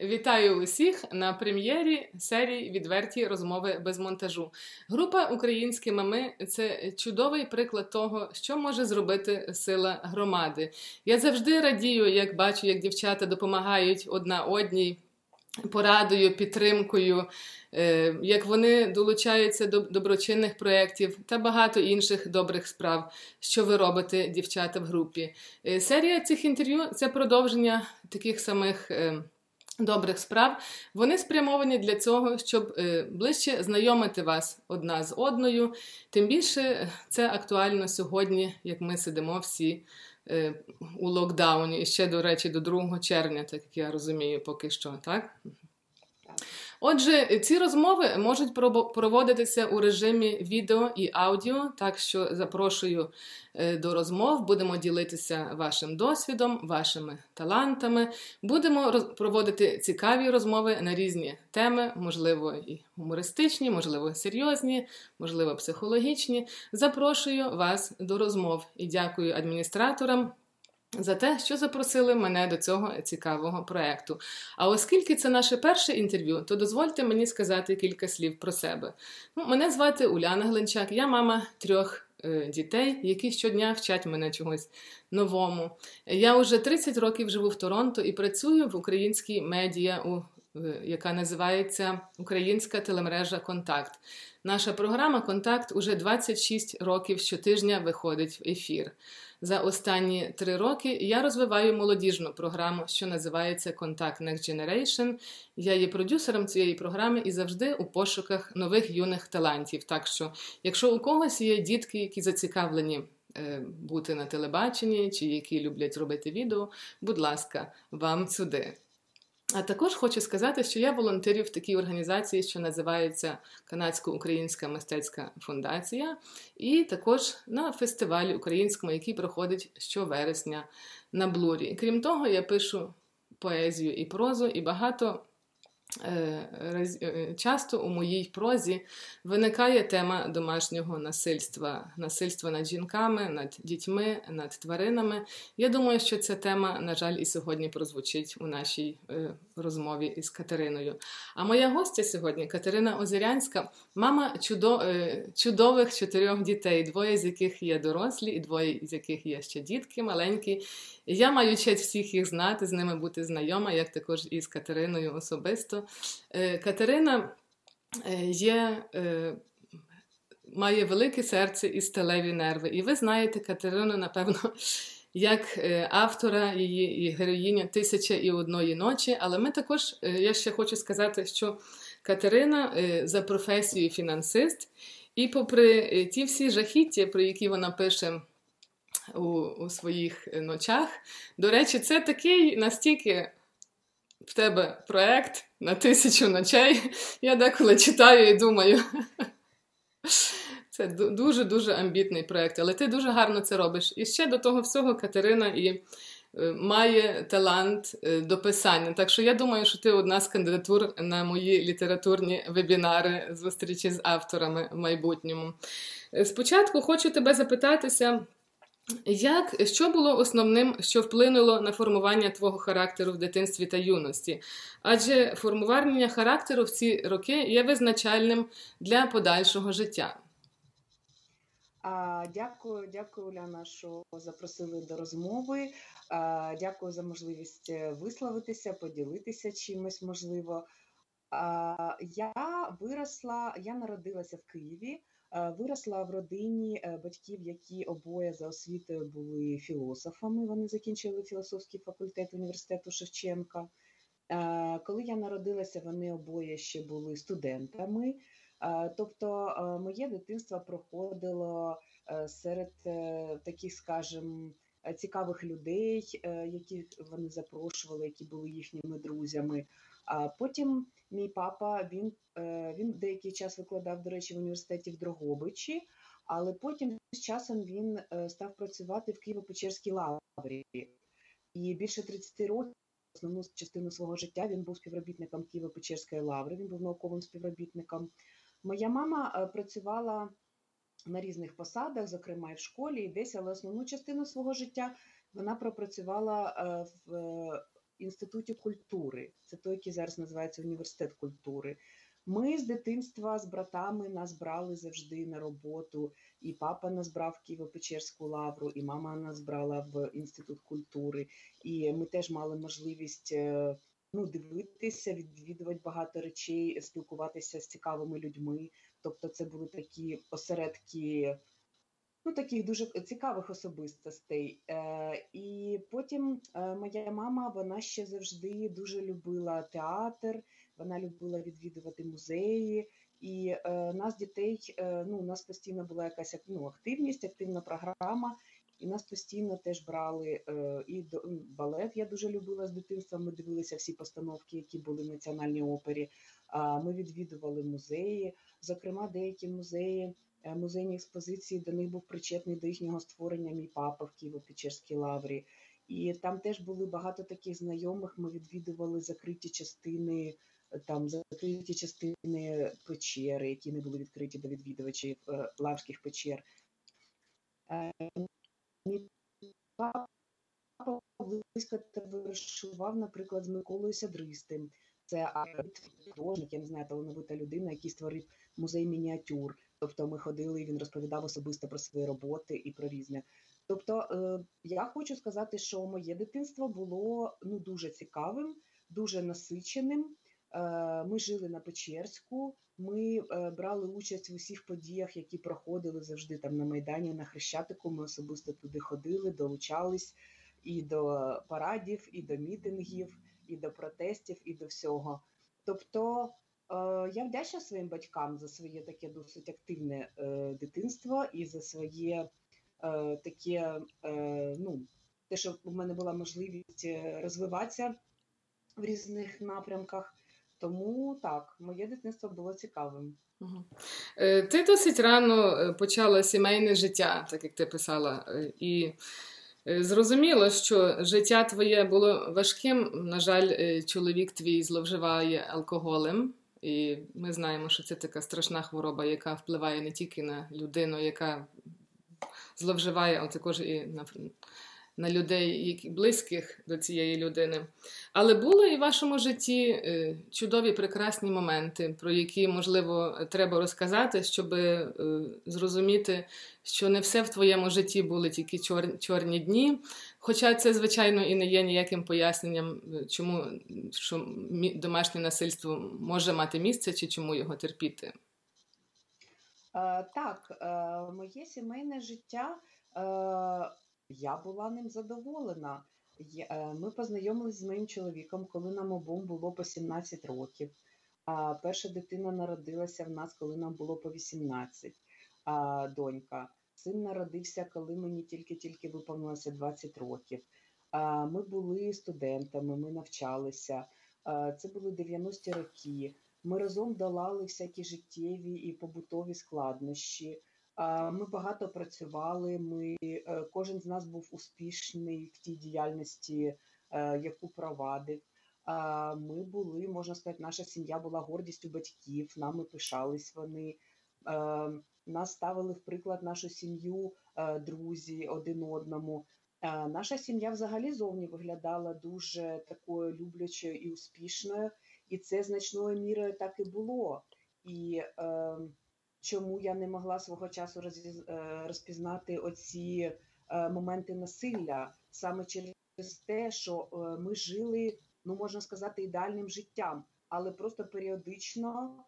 Вітаю усіх на прем'єрі серії відверті розмови без монтажу. Група Українські мами це чудовий приклад того, що може зробити сила громади. Я завжди радію, як бачу, як дівчата допомагають одна одній порадою, підтримкою, е, як вони долучаються до доброчинних проєктів та багато інших добрих справ, що ви робите, дівчата в групі. Е, серія цих інтерв'ю це продовження таких самих. Е, добрих справ, вони спрямовані для цього, щоб ближче знайомити вас одна з одною. Тим більше це актуально сьогодні, як ми сидимо всі Е, у локдауні і ще, до речі, до 2 червня, так як я розумію, поки що, так? Отже, ці розмови можуть проводитися у режимі відео і аудіо, так що запрошую е, до розмов, будемо ділитися вашим досвідом, вашими талантами. Будемо проводити цікаві розмови на різні теми, можливо, і гумористичні, можливо, серйозні, можливо, психологічні. Запрошую вас до розмов і дякую адміністраторам за те, що запросили мене до цього цікавого проєкту. А оскільки це наше перше інтерв'ю, то дозвольте мені сказати кілька слів про себе. Ну, Мене звати Уляна Гленчак, я мама трьох е, дітей, які щодня вчать мене чогось новому. Я вже 30 років живу в Торонто і працюю в українській медіа, у, е, яка називається Українська телемережа Контакт. Наша програма Контакт уже 26 років щотижня виходить в ефір. За останні три роки я розвиваю молодіжну програму, що називається Contact Next Generation. Я є продюсером цієї програми і завжди у пошуках нових юних талантів. Так що, якщо у когось є дітки, які зацікавлені е, бути на телебаченні, чи які люблять робити відео, будь ласка, вам сюди. А також хочу сказати, що я волонтерю в такій організації, що називається Канадсько-Українська мистецька фундація, і також на фестивалі українському, який проходить щовересня на блурі. Крім того, я пишу поезію і прозу, і багато часто у моїй прозі виникає тема домашнього насильства, насильства над жінками, над дітьми, над тваринами. Я думаю, що ця тема, на жаль, і сьогодні прозвучить у нашій е, розмові із Катериною. А моя гостя сьогодні Катерина Озерянська, мама чудо, чудових чотирьох дітей, двоє з яких є дорослі, і двоє з яких є ще дітки маленькі. Я маю честь всіх їх знати, з ними бути знайома, як також і з Катериною особисто. Е, Катерина е, є. Е, має велике серце і сталеві нерви. І ви знаєте Катерину, напевно, як автора її і героїня Тисяча і одної ночі. Але ми також, я ще хочу сказати, що Катерина за професією фінансист, і попри ті всі жахіття, про які вона пише у, у своїх ночах. До речі, це такий настільки в тебе проект на тисячу ночей. Я деколи читаю і думаю. Це дуже-дуже амбітний проєкт, але ти дуже гарно це робиш. І ще до того всього Катерина і е, має талант е, до писання. Так що я думаю, що ти одна з кандидатур на мої літературні вебінари зустрічі з авторами в майбутньому. Е, спочатку хочу тебе запитатися. Як що було основним, що вплинуло на формування твого характеру в дитинстві та юності? Адже формування характеру в ці роки є визначальним для подальшого життя. Дякую, дякую, Уляна, що запросили до розмови. Дякую за можливість е, висловитися, поділитися чимось можливо. Я виросла, я народилася в Києві. Е, виросла в родині е, батьків, які обоє за освітою були філософами. Вони закінчили філософський факультет університету Шевченка. Е, коли я народилася, вони обоє ще були студентами. Тобто, моє дитинство проходило серед таких, скажімо, цікавих людей, яких вони запрошували, які були їхніми друзями. А потім мій папа він е, він деякий час викладав, до речі, в університеті в Дрогобичі, але потім з часом він е, став працювати в Києво-Печерській лаврі. І більше 30 років, основну частину свого життя, він був співробітником Києво-Печерської лаври, він був науковим співробітником. Моя мама е, працювала на різних посадах, зокрема і в школі, і десь, але основну частину свого життя вона пропрацювала в інституті культури. Це той, який зараз називається університет культури. Ми з дитинства з братами нас брали завжди на роботу. І папа нас брав в Києво-Печерську лавру, і мама нас брала в інститут культури. І ми теж мали можливість е, ну, дивитися, відвідувати багато речей, спілкуватися з цікавими людьми. Тобто, це були такі осередки. Ну, таких дуже цікавих особистостей. Е, І потім е, моя мама вона ще завжди дуже любила театр, вона любила відвідувати музеї. І е, нас дітей, е, ну у нас постійно була якась ну, активність, активна програма, і нас постійно теж брали е, і до балет. Я дуже любила з дитинства. Ми дивилися всі постановки, які були в національній опері. А ми відвідували музеї. Зокрема, деякі музеї, музейні експозиції до них був причетний до їхнього створення мій папа в Києво-Печерській лаврі. І там теж були багато таких знайомих. Ми відвідували закриті частини там закриті частини печери, які не були відкриті до відвідувачів е, лавських печер. Е, папа близько товаришував, наприклад, з Миколою Сядристим. Це художник, я не знаю, талановита людина, який створив музей мініатюр. Тобто ми ходили, і він розповідав особисто про свої роботи і про різне. Тобто, е, я хочу сказати, що моє дитинство було ну дуже цікавим, дуже насиченим. Е, ми жили на Печерську, ми е, брали участь в усіх подіях, які проходили завжди там на Майдані, на Хрещатику. Ми особисто туди ходили, долучались і до парадів, і до мітингів, і до протестів, і до всього. Тобто я вдячна своїм батькам за своє таке досить активне дитинство і за своє таке, ну, те, що в мене була можливість розвиватися в різних напрямках. Тому так, моє дитинство було цікавим. Е, ти досить рано е, почала сімейне життя, так як ти писала, е, і зрозуміло, що життя твоє було важким. На жаль, чоловік твій зловживає алкоголем, і ми знаємо, що це така страшна хвороба, яка впливає не тільки на людину, яка зловживає, але також і на на людей, які близьких до цієї людини. Але були і в вашому житті е, чудові прекрасні моменти, про які, можливо, треба розказати, щоб е, зрозуміти, що не все в твоєму житті були тільки чор, чорні дні. Хоча це, звичайно, і не є ніяким поясненням, е, чому що домашнє насильство може мати місце чи чому його терпіти. Так, моє сімейне життя я була ним задоволена. Е, ми познайомилися з моїм чоловіком, коли нам обом було по 17 років. А перша дитина народилася в нас, коли нам було по 18 а, донька. Син народився, коли мені тільки-тільки виповнилося 20 років. Ми були студентами, ми навчалися. Це були 90-ті роки. Ми разом долали всякі життєві і побутові складнощі. Ми багато працювали. Ми е, кожен з нас був успішний в тій діяльності, е, яку провадив. Ми були, можна сказати, наша сім'я була гордістю батьків. Нами пишались вони. Е, нас ставили в приклад нашу сім'ю, друзі один одному. Наша сім'я взагалі зовні виглядала дуже такою люблячою і успішною, і це значною мірою так і було. І чому я не могла свого часу е, розпізнати оці е, моменти насилля саме через те, що е, ми жили, ну можна сказати, ідеальним життям, але просто періодично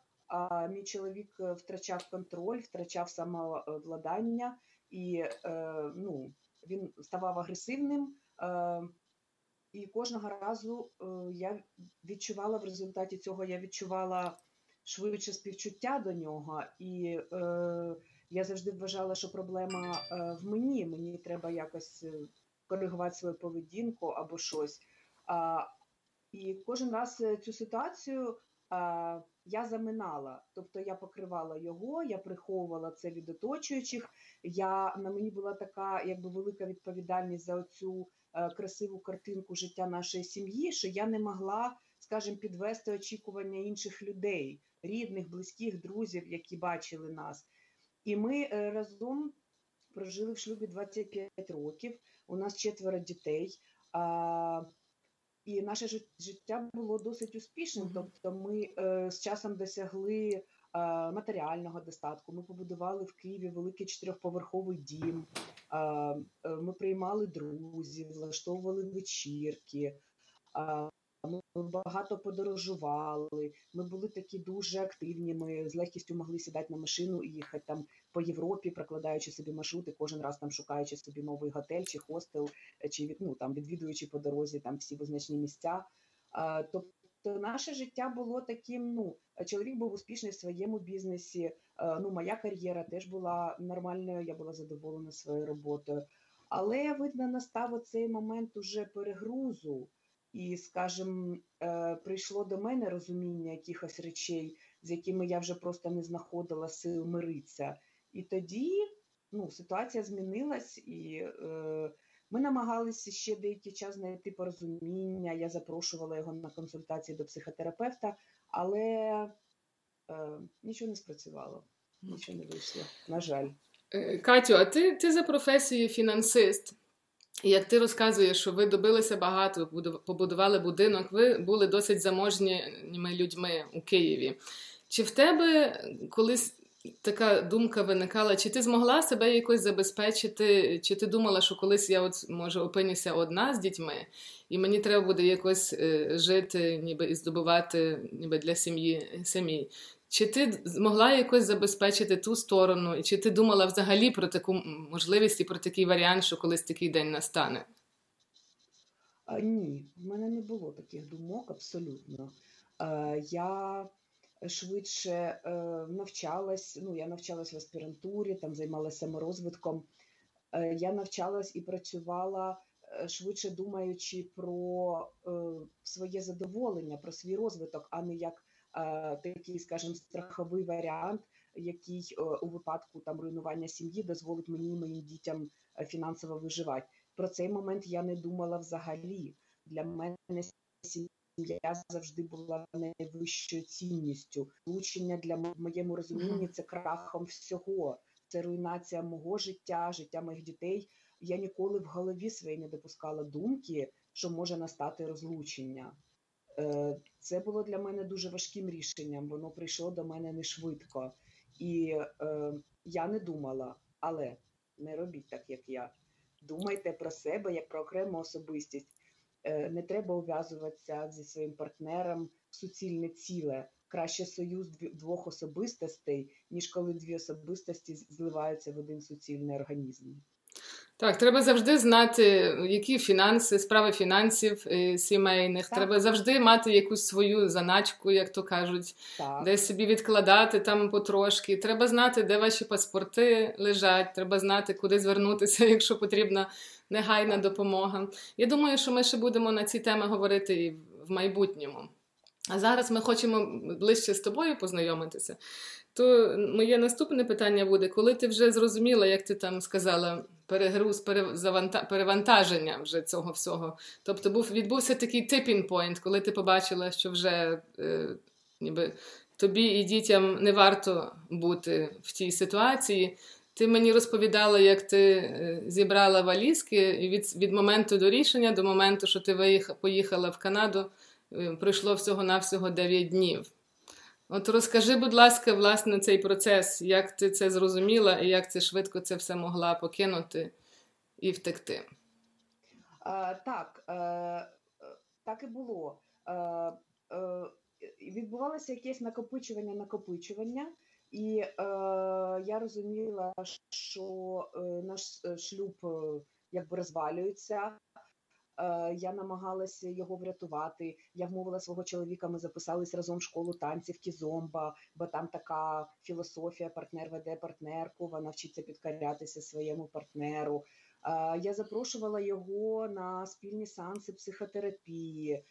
мій чоловік втрачав контроль, втрачав самовладання і ну, він ставав агресивним. І кожного разу я відчувала в результаті цього, я відчувала швидше співчуття до нього, і е, я завжди вважала, що проблема е, в мені. Мені треба якось е, коригувати свою поведінку або щось. А, І кожен раз е, цю ситуацію а, я заминала, тобто я покривала його, я приховувала це від оточуючих. Я на мені була така, якби велика відповідальність за цю е, красиву картинку життя нашої сім'ї, що я не могла, скажімо, підвести очікування інших людей рідних, близьких друзів, які бачили нас. І ми е, разом прожили в шлюбі 25 років. У нас четверо дітей. і наше життя було досить успішним. Тобто, ми е, з часом досягли е, матеріального достатку. Ми побудували в Києві великий чотирьохповерховий дім. Е, е, ми приймали друзів, влаштовували вечірки. Ми багато подорожували. Ми були такі дуже активні. Ми з легкістю могли сідати на машину і їхати там по Європі, прокладаючи собі маршрути, кожен раз там шукаючи собі новий готель чи хостел, чи ну, там відвідуючи по дорозі там всі визначні місця. Тобто наше життя було таким. Ну чоловік був успішний в своєму бізнесі. Ну, моя кар'єра теж була нормальною. Я була задоволена своєю роботою. Але видно, настав оцей момент уже перегрузу. І, скажімо, е, прийшло до мене розуміння якихось речей, з якими я вже просто не знаходила сил миритися. І тоді ну, ситуація змінилась, і е, ми намагалися ще деякий час знайти порозуміння. Я запрошувала його на консультації до психотерапевта, але е, нічого не спрацювало, нічого не вийшло. На жаль. Е, Катю, а ти, ти за професією фінансист? Як ти розказуєш, що ви добилися багато, побудували будинок, ви були досить заможніми людьми у Києві. Чи в тебе колись така думка виникала, чи ти змогла себе якось забезпечити, чи ти думала, що колись я от може опинюся одна з дітьми, і мені треба буде якось е, жити, ніби і здобувати ніби для сім'ї самій? Чи ти змогла якось забезпечити ту сторону, і чи ти думала взагалі про таку можливість і про такий варіант, що колись такий день настане? А, Ні, в мене не було таких думок абсолютно. А, я швидше е, навчалась, ну я навчалась в аспірантурі, там займалася саморозвитком. Е, я навчалась і працювала е, швидше думаючи про своє задоволення, про свій розвиток, а не як такий, скажімо, страховий варіант, який у випадку там руйнування сім'ї дозволить мені і моїм дітям фінансово виживати. Про цей момент я не думала взагалі. Для мене сім'я завжди була найвищою цінністю. Влучення для в моєму розумінні це крахом всього. Це руйнація мого життя, життя моїх дітей. Я ніколи в голові своїй не допускала думки, що може настати розлучення. Е, це було для мене дуже важким рішенням. Воно прийшло до мене не швидко. І е, я не думала, але не робіть так, як я. Думайте про себе як про окрему особистість. Е, не треба ув'язуватися зі своїм партнером в суцільне ціле. Краще союз двох особистостей, ніж коли дві особистості зливаються в один суцільний організм. Так, треба завжди знати, які фінанси, справи фінансів е, сімейних. Так. Треба завжди мати якусь свою заначку, як то кажуть, так. десь собі відкладати там потрошки. Треба знати, де ваші паспорти лежать. Треба знати, куди звернутися, якщо потрібна негайна так. допомога. Я думаю, що ми ще будемо на ці теми говорити і в майбутньому. А зараз ми хочемо ближче з тобою познайомитися. То моє наступне питання буде: коли ти вже зрозуміла, як ти там сказала, перегруз, перевантаження вже цього всього. Тобто був відбувся такий tipping point, коли ти побачила, що вже е, ніби тобі і дітям не варто бути в тій ситуації. Ти мені розповідала, як ти е, зібрала валізки, і від від моменту до рішення до моменту, що ти виїхала, поїхала в Канаду, е, пройшло всього-навсього 9 днів. От розкажи, будь ласка, власне, цей процес, як ти це зрозуміла і як ти швидко це все могла покинути і втекти? А, Так, е, так і було. А, а, Відбувалося якесь накопичування, накопичування, і е, я розуміла, що е, наш шлюб якби розвалюється. Е, я намагалася його врятувати. Я вмовила свого чоловіка. Ми записались разом в школу танців кізомба, бо там така філософія: партнер веде партнерку, вона вчиться підкорятися своєму партнеру. Е, я запрошувала його на спільні сеанси психотерапії. Е,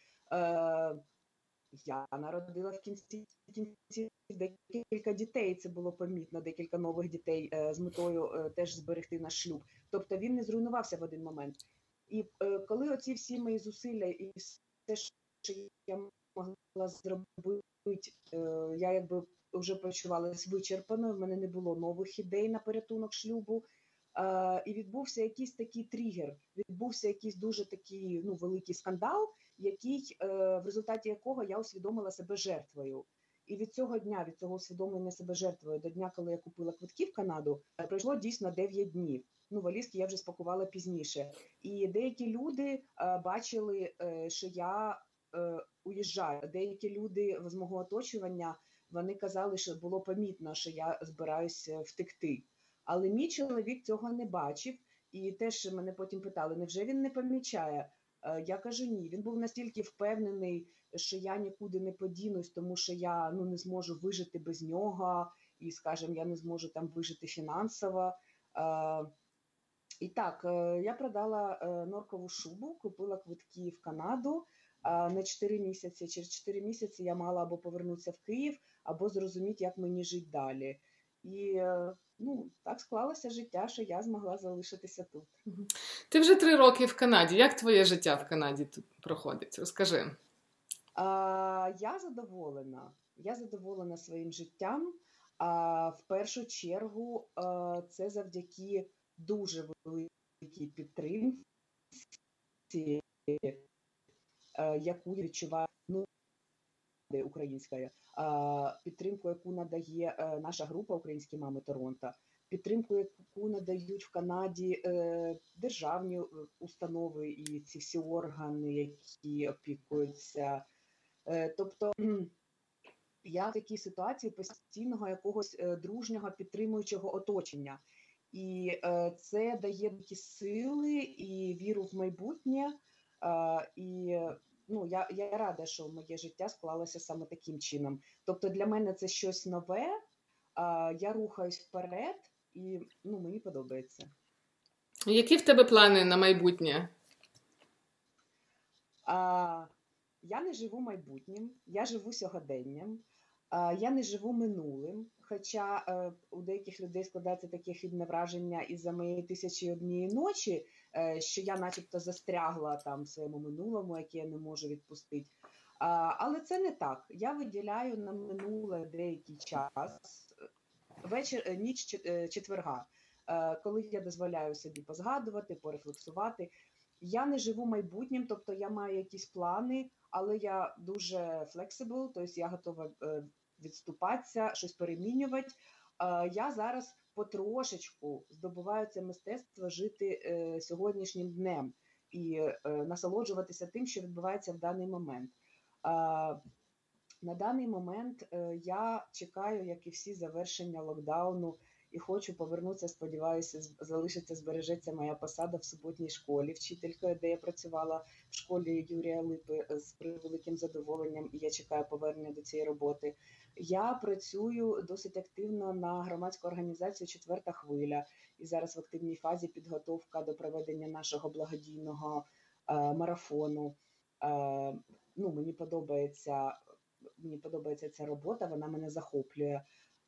я народила в кінці кінці декілька дітей. Це було помітно, декілька нових дітей з метою теж зберегти наш шлюб. Тобто він не зруйнувався в один момент. І е, коли оці всі мої зусилля і все, що я могла зробити, е, я якби вже почувалася вичерпаною, в мене не було нових ідей на порятунок шлюбу. Е, і відбувся якийсь такий тригер, відбувся якийсь дуже такий ну, великий скандал, який в результаті якого я усвідомила себе жертвою. І від цього дня, від цього усвідомлення себе жертвою до дня, коли я купила квитки в Канаду, пройшло дійсно 9 днів. Ну, валізки я вже спакувала пізніше. І деякі люди бачили, що я уїжджаю. Деякі люди з мого оточування вони казали, що було помітно, що я збираюся втекти. Але мій чоловік цього не бачив, і теж мене потім питали: невже він не помічає? Е, я кажу ні. Він був настільки впевнений, що я нікуди не подінусь, тому що я ну не зможу вижити без нього, і, скажімо, я не зможу там вижити фінансово. Е, і так, е, я продала норкову шубу, купила квитки в Канаду на 4 місяці. Через 4 місяці я мала або повернутися в Київ, або зрозуміти, як мені жити далі. І е, ну, так склалося життя, що я змогла залишитися тут. Ти вже три роки в Канаді. Як твоє життя в Канаді тут проходить? Розкажи. А, Я задоволена. Я задоволена своїм життям. А в першу чергу а, це завдяки дуже великій підтримці, яку я відчуваю ну, українська підтримку, яку надає е, наша група Українські мами Торонто, підтримку, яку надають в Канаді е, державні е, установи і ці всі органи, які опікуються. Тобто я в такій ситуації постійного якогось дружнього підтримуючого оточення. І це дає такі сили і віру в майбутнє. І ну я я рада, що моє життя склалося саме таким чином. Тобто для мене це щось нове, я рухаюсь вперед, і ну, мені подобається. Які в тебе плани на майбутнє? А, Я не живу майбутнім, я живу сьогоденням, я не живу минулим. Хоча е, у деяких людей складається таке хибне враження із за моєї тисячі однієї ночі, е, що я, начебто, застрягла там в своєму минулому, яке я не можу відпустити. Але це не так. Я виділяю на минуле деякий час, вечір, е, ніч четверга, коли я дозволяю собі позгадувати, порефлексувати. Я не живу майбутнім, тобто я маю якісь плани, але я дуже flexible, тобто я готова відступатися, щось перемінювати. Я зараз потрошечку здобуваю це мистецтво жити е, сьогоднішнім днем і е, насолоджуватися тим, що відбувається в даний момент. На даний момент е, я чекаю, як і всі, завершення локдауну і хочу повернутися. Сподіваюся, залишиться, збережеться моя посада в суботній школі, вчителькою, де я працювала в школі Юрія Липи з превеликим задоволенням. І я чекаю повернення до цієї роботи. Я працюю досить активно на громадську організацію Четверта хвиля, і зараз в активній фазі підготовка до проведення нашого благодійного е, марафону. Е, ну, Мені подобається. Мені подобається ця робота, вона мене захоплює.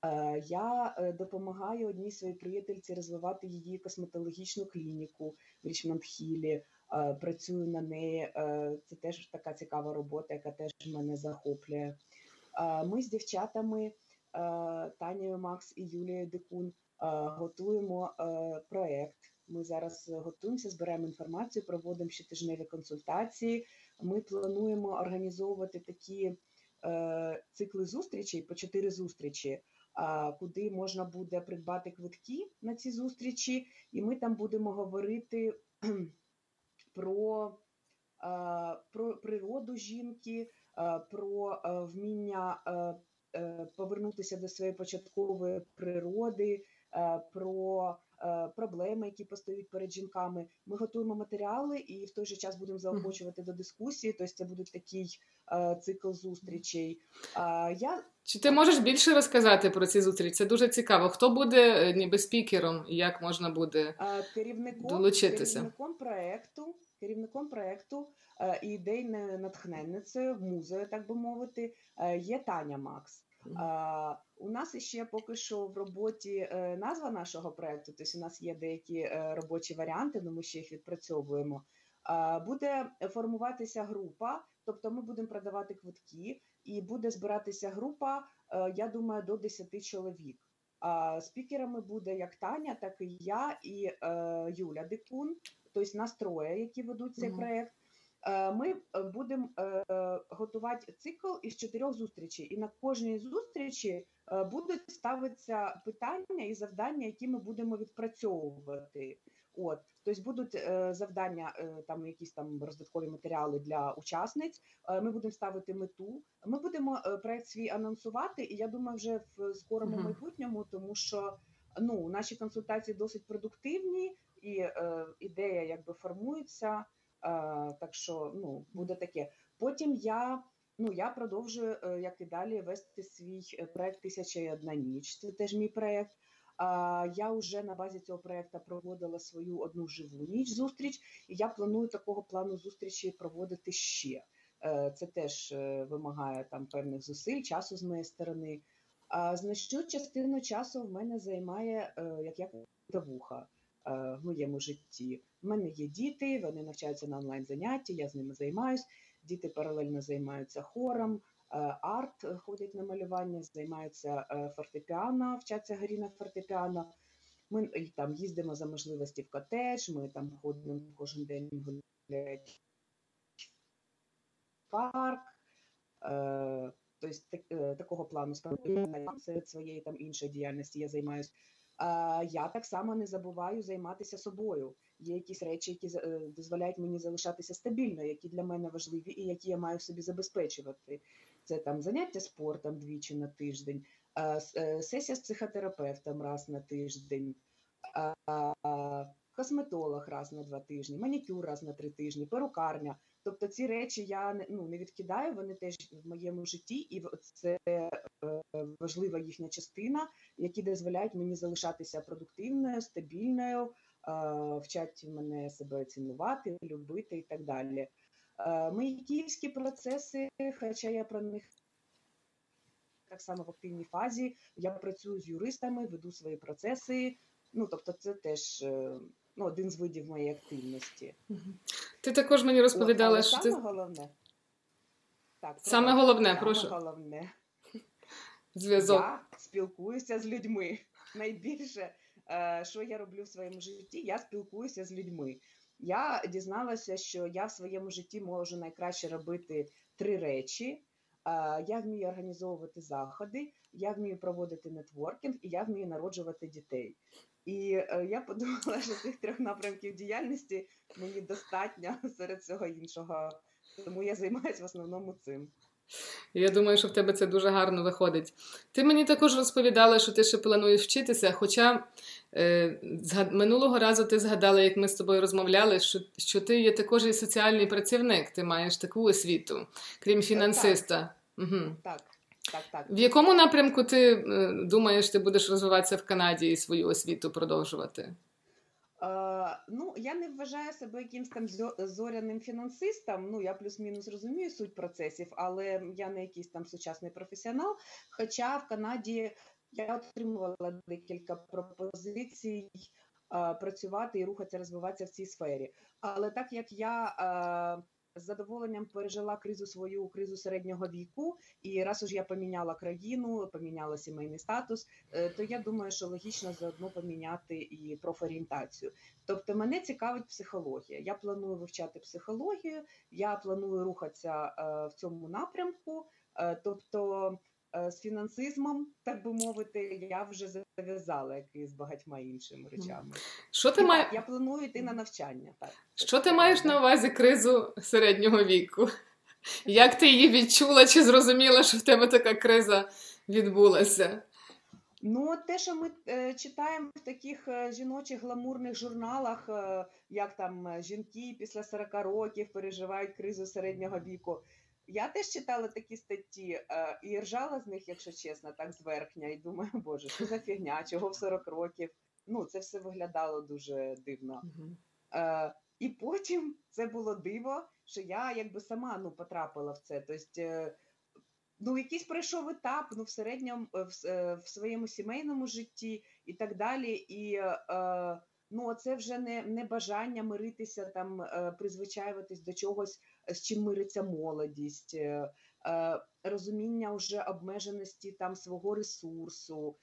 Е, я е, допомагаю одній своїй приятельці розвивати її косметологічну клініку в Річмонд Хілі. Е, працюю на неї. Це теж така цікава робота, яка теж мене захоплює. Ми з дівчатами Танією Макс і Юлією Дикун готуємо проект. Ми зараз готуємося, збираємо інформацію, проводимо щотижневі консультації. Ми плануємо організовувати такі цикли зустрічей по чотири зустрічі куди можна буде придбати квитки на ці зустрічі, і ми там будемо говорити про про природу жінки, про вміння е, повернутися до своєї початкової природи, про Е, проблеми, які постають перед жінками. Ми готуємо матеріали і в той же час будемо заохочувати до дискусії. Тобто це буде такий е, цикл зустрічей. Я чи ти можеш більше розказати про ці зустрічі? Це дуже цікаво. Хто буде е, ніби спікером і як можна буде керівником, долучитися? Керівником проекту, керівником проекту і ідейною натхненницею, музою, так би мовити, є Таня Макс. У нас ще поки що в роботі е, назва нашого проекту, тобто у нас є деякі е, робочі варіанти, але ми ще їх відпрацьовуємо. Буде формуватися група, тобто ми будемо продавати квитки, і буде збиратися група, е, я думаю, до 10 чоловік. Спікерами буде як Таня, так і я, і Юля Дикун, тобто нас троє, які ведуть цей mm-hmm. проект. Ми будемо готувати цикл із чотирьох зустрічей, і на кожній зустрічі будуть ставитися питання і завдання, які ми будемо відпрацьовувати. От, тобто будуть е, завдання, е, там якісь там роздаткові матеріали для учасниць. Е, ми будемо ставити мету. Ми будемо е, проект свій анонсувати, і я думаю, вже в скорому майбутньому, тому що ну наші консультації досить продуктивні, і е, ідея якби формується. Е, так що ну буде таке. Потім я. Ну, я продовжую, е, як і далі, вести свій е, проект Тисяча і одна ніч. Це теж мій проект. Я вже на базі цього проекту проводила свою одну живу ніч зустріч, і я планую такого плану зустрічі проводити ще. Це теж вимагає там певних зусиль, часу з моєї сторони. А значну частину часу в мене займає е, як я вуха в моєму житті. У мене є діти, вони навчаються на онлайн занятті, я з ними займаюсь. Діти паралельно займаються хором, Е, арт, е, ходять на малювання, займаються е, фортепіано, вчаться горі на фортепіано. Ми там їздимо за можливості в котедж, ми там ходимо кожен день гуляти в парк. Тобто так, такого плану серед своєї там іншої діяльності я займаюся. Я так само не забуваю займатися собою. Є якісь речі, які дозволяють мені залишатися стабільно, які для мене важливі і які я маю собі забезпечувати. Це там заняття спортом двічі на тиждень, е, сесія з психотерапевтом раз на тиждень, косметолог раз на два тижні, манікюр раз на три тижні, перукарня. Тобто ці речі я ну, не відкидаю, вони теж в моєму житті, і це е, важлива їхня частина, які дозволяють мені залишатися продуктивною, стабільною, вчать мене себе цінувати, любити і так далі. Е, мої київські процеси, хоча я про них так само в активній фазі, я працюю з юристами, веду свої процеси. Ну, тобто, це теж е, ну, один з видів моєї активності. Ти також мені розповідала, От, що саме ти... головне. Так, Саме головне, саме прошу. головне. Зв'язок. Я спілкуюся з людьми. Найбільше, е, що я роблю в своєму житті, я спілкуюся з людьми я дізналася, що я в своєму житті можу найкраще робити три речі. Я вмію організовувати заходи, я вмію проводити нетворкінг і я вмію народжувати дітей. І е, я подумала, що цих трьох напрямків діяльності мені достатньо серед всього іншого. Тому я займаюся в основному цим. Я думаю, що в тебе це дуже гарно виходить. Ти мені також розповідала, що ти ще плануєш вчитися. Хоча е, минулого разу ти згадала, як ми з тобою розмовляли, що що ти є також і соціальний працівник, ти маєш таку освіту, крім фінансиста. Так. Угу. так. Так, так. В якому напрямку ти е, думаєш, ти будеш розвиватися в Канаді і свою освіту продовжувати? Ну, я не вважаю себе якимсь там зоряним фінансистом. Ну, я плюс-мінус розумію суть процесів, але я не якийсь там сучасний професіонал. Хоча в Канаді я отримувала декілька пропозицій працювати і рухатися, розвиватися в цій сфері. Але так як я з задоволенням пережила кризу свою кризу середнього віку, і раз уж я поміняла країну, поміняла сімейний статус, е, то я думаю, що логічно заодно поміняти і профорієнтацію. Тобто, мене цікавить психологія. Я планую вивчати психологію, я планую рухатися е, в цьому напрямку. Е, тобто з фінансизмом, так би мовити, я вже зав'язала як і з багатьма іншими речами. Що ти має... Я планую йти на навчання. Так. Що ти маєш на увазі кризу середнього віку? Як ти її відчула чи зрозуміла, що в тебе така криза відбулася? Ну, те, що ми е, читаємо в таких е, жіночих гламурних журналах, е, як там е, жінки після 40 років переживають кризу середнього віку. Я теж читала такі статті е, і ржала з них, якщо чесно, так зверхня, і думаю, боже, що за фігня, чого в 40 років. Ну, це все виглядало дуже дивно. Е, І потім це було диво, що я якби сама ну, потрапила в це. Тобто, е, ну, якийсь пройшов етап ну, в середньому в, е, в своєму сімейному житті і так далі. І е, ну це вже не не бажання миритися там, е, призвичаюватись до чогось, з чим мириться молодість, е, е, розуміння вже обмеженості там свого ресурсу,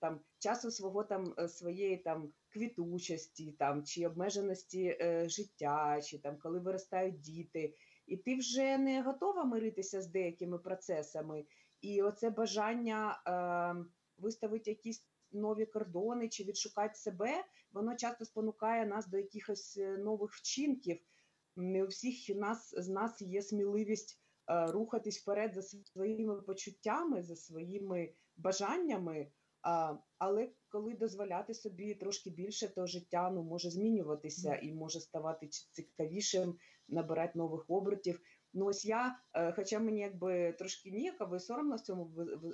там часу свого там своєї там квітучості, там чи обмеженості життя, чи там коли виростають діти, і ти вже не готова миритися з деякими процесами. І оце бажання е, виставити якісь нові кордони чи відшукати себе, воно часто спонукає нас до якихось е, нових вчинків. Не у всіх нас з нас є сміливість е, рухатись вперед за своїми почуттями, за своїми бажаннями. А, Але коли дозволяти собі трошки більше, то життя ну, може змінюватися і може ставати цікавішим, набирати нових обертів. Ну ось я, е, хоча мені якби трошки ніяково і соромно в цьому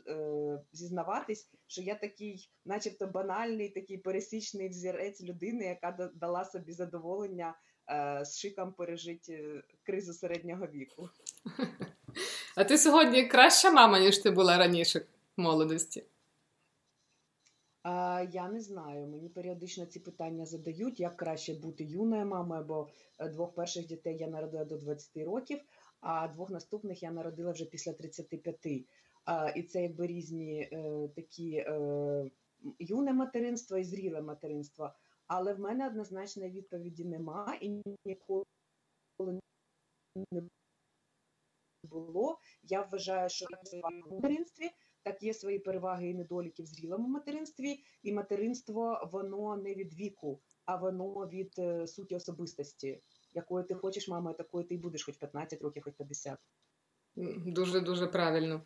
е, зізнаватись, що я такий, начебто, банальний, такий пересічний взірець людини, яка дала собі задоволення е, з шиком пережити кризу середнього віку. А ти сьогодні краща мама, ніж ти була раніше в молодості? Я не знаю. Мені періодично ці питання задають, як краще бути юною мамою, бо двох перших дітей я народила до 20 років а двох наступних я народила вже після 35. І це якби різні е, такі е, юне материнство і зріле материнство. Але в мене однозначної відповіді нема і ніколи не було. Я вважаю, що в материнстві так є свої переваги і недоліки в зрілому материнстві, і материнство воно не від віку, а воно від е, суті особистості якою ти хочеш мамою, такою ти й будеш, хоч 15 років, хоч 50. Дуже дуже правильно.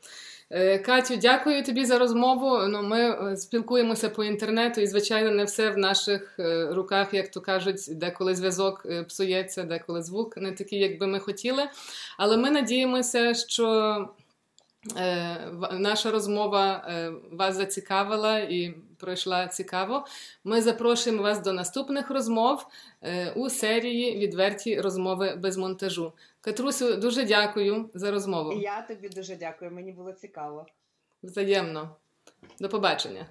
Е, Катю, дякую тобі за розмову. Ну, Ми е, спілкуємося по інтернету, і, звичайно, не все в наших руках, як то кажуть, деколи зв'язок псується, деколи звук не такий, як би ми хотіли. Але ми надіємося, що наша розмова е, вас зацікавила і пройшла цікаво. Ми запрошуємо вас до наступних розмов е, у серії Відверті розмови без монтажу. Катрусю, дуже дякую за розмову. Я тобі дуже дякую. Мені було цікаво. Взаємно. До побачення.